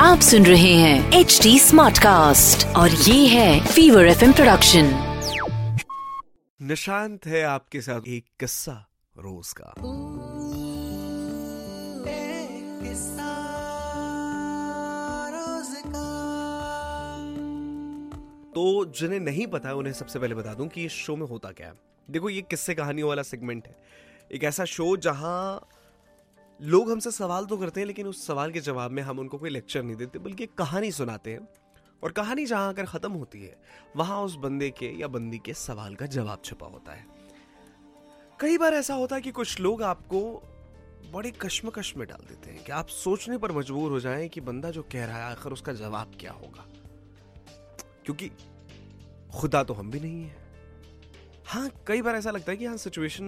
आप सुन रहे हैं एच डी स्मार्ट कास्ट और ये है फीवर एफ़ प्रोडक्शन निशांत है आपके साथ एक किस्सा रोज का। तो जिन्हें नहीं पता उन्हें सबसे पहले बता दूँ कि इस शो में होता क्या है। देखो ये किस्से कहानियों वाला सेगमेंट है। एक ऐसा शो जहाँ लोग हमसे सवाल तो करते हैं, लेकिन उस सवाल के जवाब में हम उनको कोई लेक्चर नहीं देते, बल्कि कहानी सुनाते हैं। और कहानी जहाँ आकर खत्म होती है, वहाँ उस बंदे के या बंदी के सवाल का जवाब छुपा होता है। कई बार ऐसा होता है कि कुछ लोग आपको बड़े कश्मकश में डाल देते हैं कि आप सोचने पर मजबूर हो जाएँ कि बंदा जो कह रहा है आखिर उसका जवाब क्या होगा। क्योंकि खुदा तो हम भी नहीं है। हाँ कई बार ऐसा लगता है कि हाँ सिचुएशन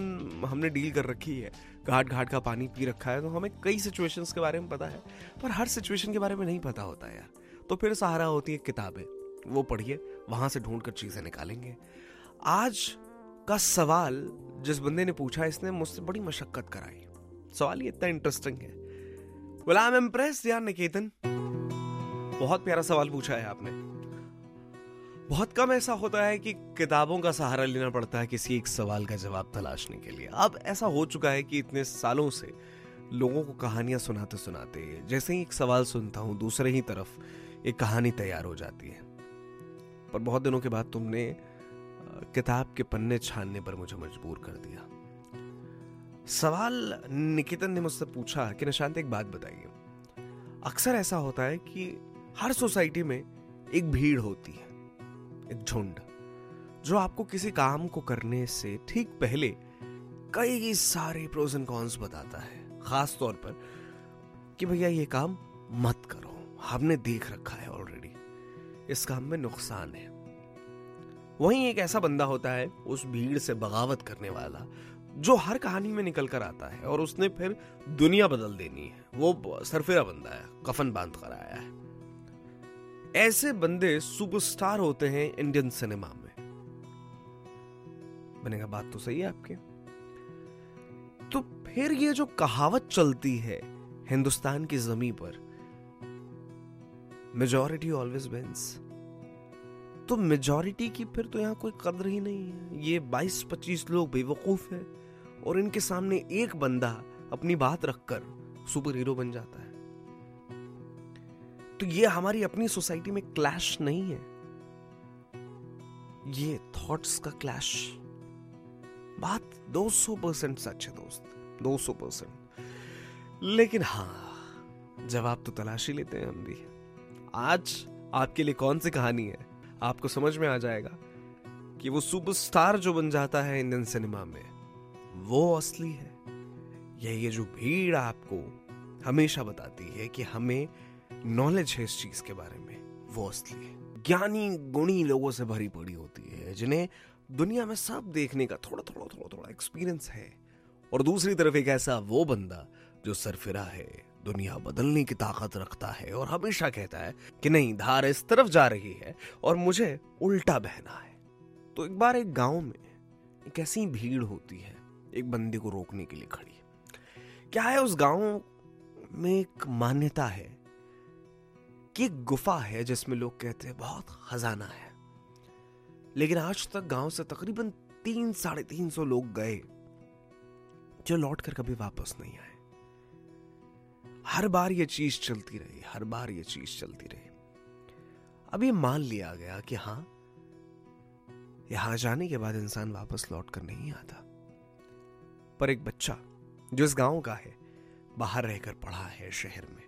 हमने डील कर रखी है। घाट घाट का पानी पी रखा है तो हमें कई सिचुएशंस के बारे में पता है, पर हर सिचुएशन के बारे में नहीं पता होता यार। तो फिर सहारा होती है किताबें, वो पढ़िए, वहाँ से ढूंढ कर चीज़ें निकालेंगे। आज का सवाल जिस बंदे ने पूछा इसने मुझसे बड़ी मशक्कत कराई। सवाल ये इतना इंटरेस्टिंग है। बोला आई एम इम्प्रेस यार निकेतन? बहुत प्यारा सवाल पूछा है आपने। बहुत कम ऐसा होता है कि किताबों का सहारा लेना पड़ता है किसी एक सवाल का जवाब तलाशने के लिए। अब ऐसा हो चुका है कि इतने सालों से लोगों को कहानियाँ सुनाते सुनाते, जैसे ही एक सवाल सुनता हूँ, दूसरे ही तरफ़ एक कहानी तैयार हो जाती है। पर बहुत दिनों के बाद तुमने किताब के पन्ने छानने पर मुझे मजबूर कर दिया। सवाल निकेतन ने मुझसे पूछा कि निशांत, एक बात बताइए। अक्सर ऐसा होता है कि हर सोसाइटी में एक भीड़ होती है। एक झुंड, जो आपको किसी काम को करने से ठीक पहले कई सारे प्रोज एंड कॉन्स बताता है। खास तौर पर कि भैया, ये काम मत करो। हमने देख रखा है ऑलरेडी इस काम में नुकसान है। वहीं एक ऐसा बंदा होता है, उस भीड़ से बगावत करने वाला, जो हर कहानी में निकल कर आता है और उसने फिर दुनिया बदल देनी है। वो सरफेरा बंदा है, कफन बाँध कर आया है। ऐसे बंदे सुपरस्टार होते हैं इंडियन सिनेमा में। बनेगा बात तो सही है आपके। तो फिर ये जो कहावत चलती है हिंदुस्तान की जमी पर मेजोरिटी ऑलवेज विंस तो मेजोरिटी की फिर तो यहाँ कोई कदर ही नहीं है। ये 22-25 लोग बेवकूफ़ है और इनके सामने एक बंदा अपनी बात रखकर सुपर हीरो बन जाता है। तो ये हमारी अपनी सोसाइटी में क्लैश नहीं है। ये थॉट्स का क्लैश। बात 200 परसेंट सच है दोस्त 200 परसेंट। लेकिन हाँ जवाब तो तलाश लेते हैं हम भी। आज आपके लिए कौन सी कहानी है? आपको समझ में आ जाएगा कि वो सुपरस्टार जो बन जाता है इंडियन सिनेमा में, वो असली है। या ये जो भीड़ आपको हमेशा बताती है कि हमें नॉलेज है इस चीज़ के बारे में, वो असली है। ज्ञानी, गुणी लोगों से भरी पड़ी होती है, जिन्हें दुनिया में सब देखने का थोड़ा थोड़ा थोड़ा थोड़ा एक्सपीरियंस है। और दूसरी तरफ़ एक ऐसा वो बंदा जो सरफिरा है, दुनिया बदलने की ताकत रखता है और हमेशा कहता है कि नहीं, धार इस तरफ़ जा रही है और मुझे उल्टा बहना है। तो एक बार एक गाँव में एक ऐसी भीड़ होती है, एक बंदे को रोकने के लिए खड़ी। क्या है उस गाँव में एक मान्यता है? कि गुफा है जिसमें लोग कहते हैं बहुत खजाना है। लेकिन आज तक गाँव से तकरीबन तीन, साढ़े तीन सौ लोग गए, जो लौट कर कभी वापस नहीं आए। हर बार ये चीज़ चलती रही, हर बार ये चीज़ चलती रही। अब ये मान लिया गया कि हाँ, यहाँ जाने के बाद इंसान वापस लौट कर नहीं आता। पर एक बच्चा, जो इस गाँव का है, बाहर रहकर पढ़ा है शहर में,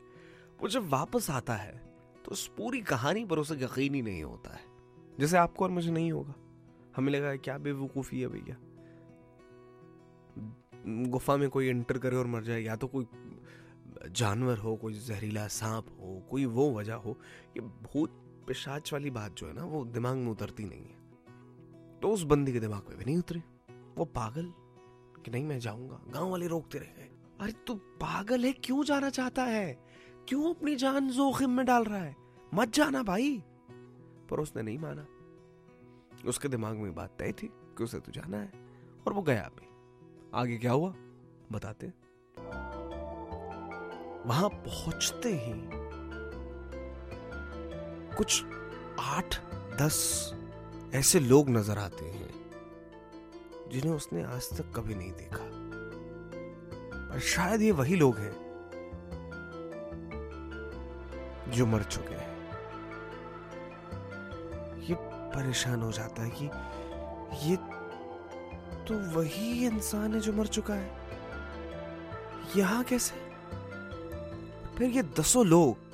वो जब वापस आता है तो उस पूरी कहानी पर उसे यकीन ही नहीं होता है। जैसे आपको और मुझे नहीं होगा। हमें लगा क्या बेवकूफ़ी है भैया। गुफा में कोई एंटर करे और मर जाए, या तो कोई जानवर हो, कोई जहरीला सांप हो, कोई वो वजह हो, ये भूत पिशाच वाली बात जो है ना, वो दिमाग में उतरती नहीं है। तो उस बंदी के दिमाग में भी नहीं उतरी। वो पागल कि नहीं मैं जाऊँगा। गाँव वाले रोकते रह गए। अरे तू पागल है? क्यों जाना चाहता है? क्यों अपनी जान जोखिम में डाल रहा है? मत जाना भाई। पर उसने नहीं माना। उसके दिमाग में बात तय थी कि उसे तो जाना है, और वो गया भी। आगे क्या हुआ? बताते। वहाँ पहुँचते ही कुछ आठ, दस ऐसे लोग नज़र आते हैं, जिन्हें उसने आज तक कभी नहीं देखा। और शायद ये वही लोग हैं जो मर चुके हैं। ये परेशान हो जाता है कि ये तो वही इंसान है जो मर चुका है। यहाँ कैसे? फिर ये दसों लोग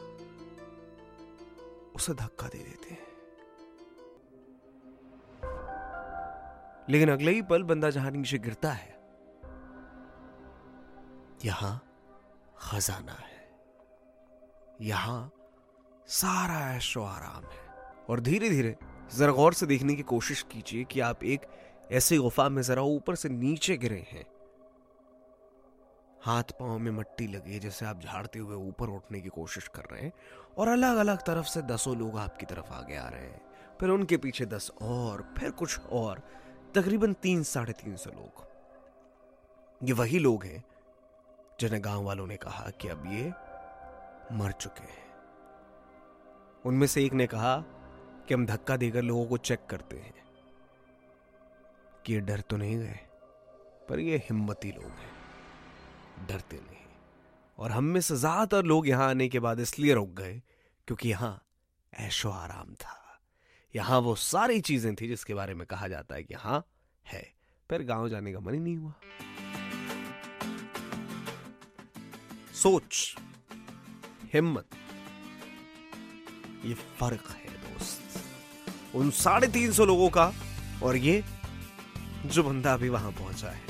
उसे धक्का दे देते हैं। लेकिन अगले ही पल बंदा जहाँ नीचे गिरता है, यहाँ खजाना है। यहाँ सारा ऐशो आराम है। और धीरे धीरे जरा गौर से देखने की कोशिश कीजिए कि आप एक ऐसी गुफा में जरा ऊपर से नीचे गिरे हैं। हाथ पाँव में मट्टी लगी है जैसे आप झाड़ते हुए ऊपर उठने की कोशिश कर रहे हैं और अलग अलग तरफ़ से दसों लोग आपकी तरफ़ आगे आ रहे हैं। फिर उनके पीछे दस और, फिर कुछ और, तकरीबन तीन साढ़े तीन सौ लोग। ये वही लोग हैं जिन्हें गाँव वालों ने कहा कि अब ये मर चुके हैं। उनमें से एक ने कहा कि हम धक्का देकर लोगों को चेक करते हैं कि ये डर तो नहीं गए, पर ये हिम्मती लोग हैं। डरते नहीं। और हम में से ज़्यादातर लोग यहाँ आने के बाद इसलिए रुक गए क्योंकि यहाँ ऐशो आराम था। यहाँ वो सारी चीज़ें थी जिसके बारे में कहा जाता है कि हाँ है फिर गाँव जाने का मन ही नहीं हुआ। सोच, हिम्मत ये फ़र्क है दोस्त। उन साढ़े तीन सौ लोगों का और ये जो बंदा अभी वहाँ पहुँचा है।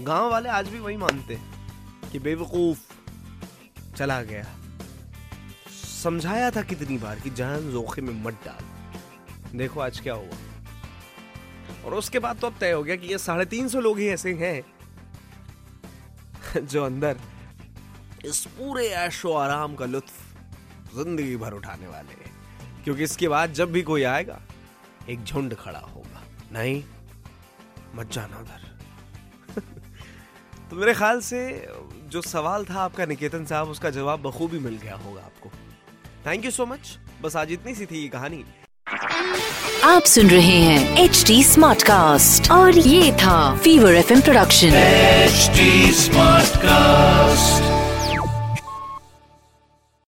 गाँव वाले आज भी वही मानते हैं कि बेवकूफ़ चला गया। समझाया था कितनी बार कि जान जोखे में मत डाल। देखो आज क्या हुआ। और उसके बाद तो अब तय हो गया कि ये साढ़े तीन सौ लोग ही ऐसे हैं जो अंदर इस पूरे ऐशो आराम का लुत्फ ज़िंदगी भर उठाने वाले हैं। क्योंकि इसके बाद जब भी कोई आएगा एक झुंड खड़ा होगा। नहीं मत जाना उधर। तो मेरे ख्याल से जो सवाल था आपका निकेतन साहब उसका जवाब बखूबी मिल गया होगा आपको। थैंक यू सो मच बस आज इतनी सी थी ये कहानी। आप सुन रहे हैं एच डी स्मार्ट कास्ट और ये था fever F production HD Smartcast.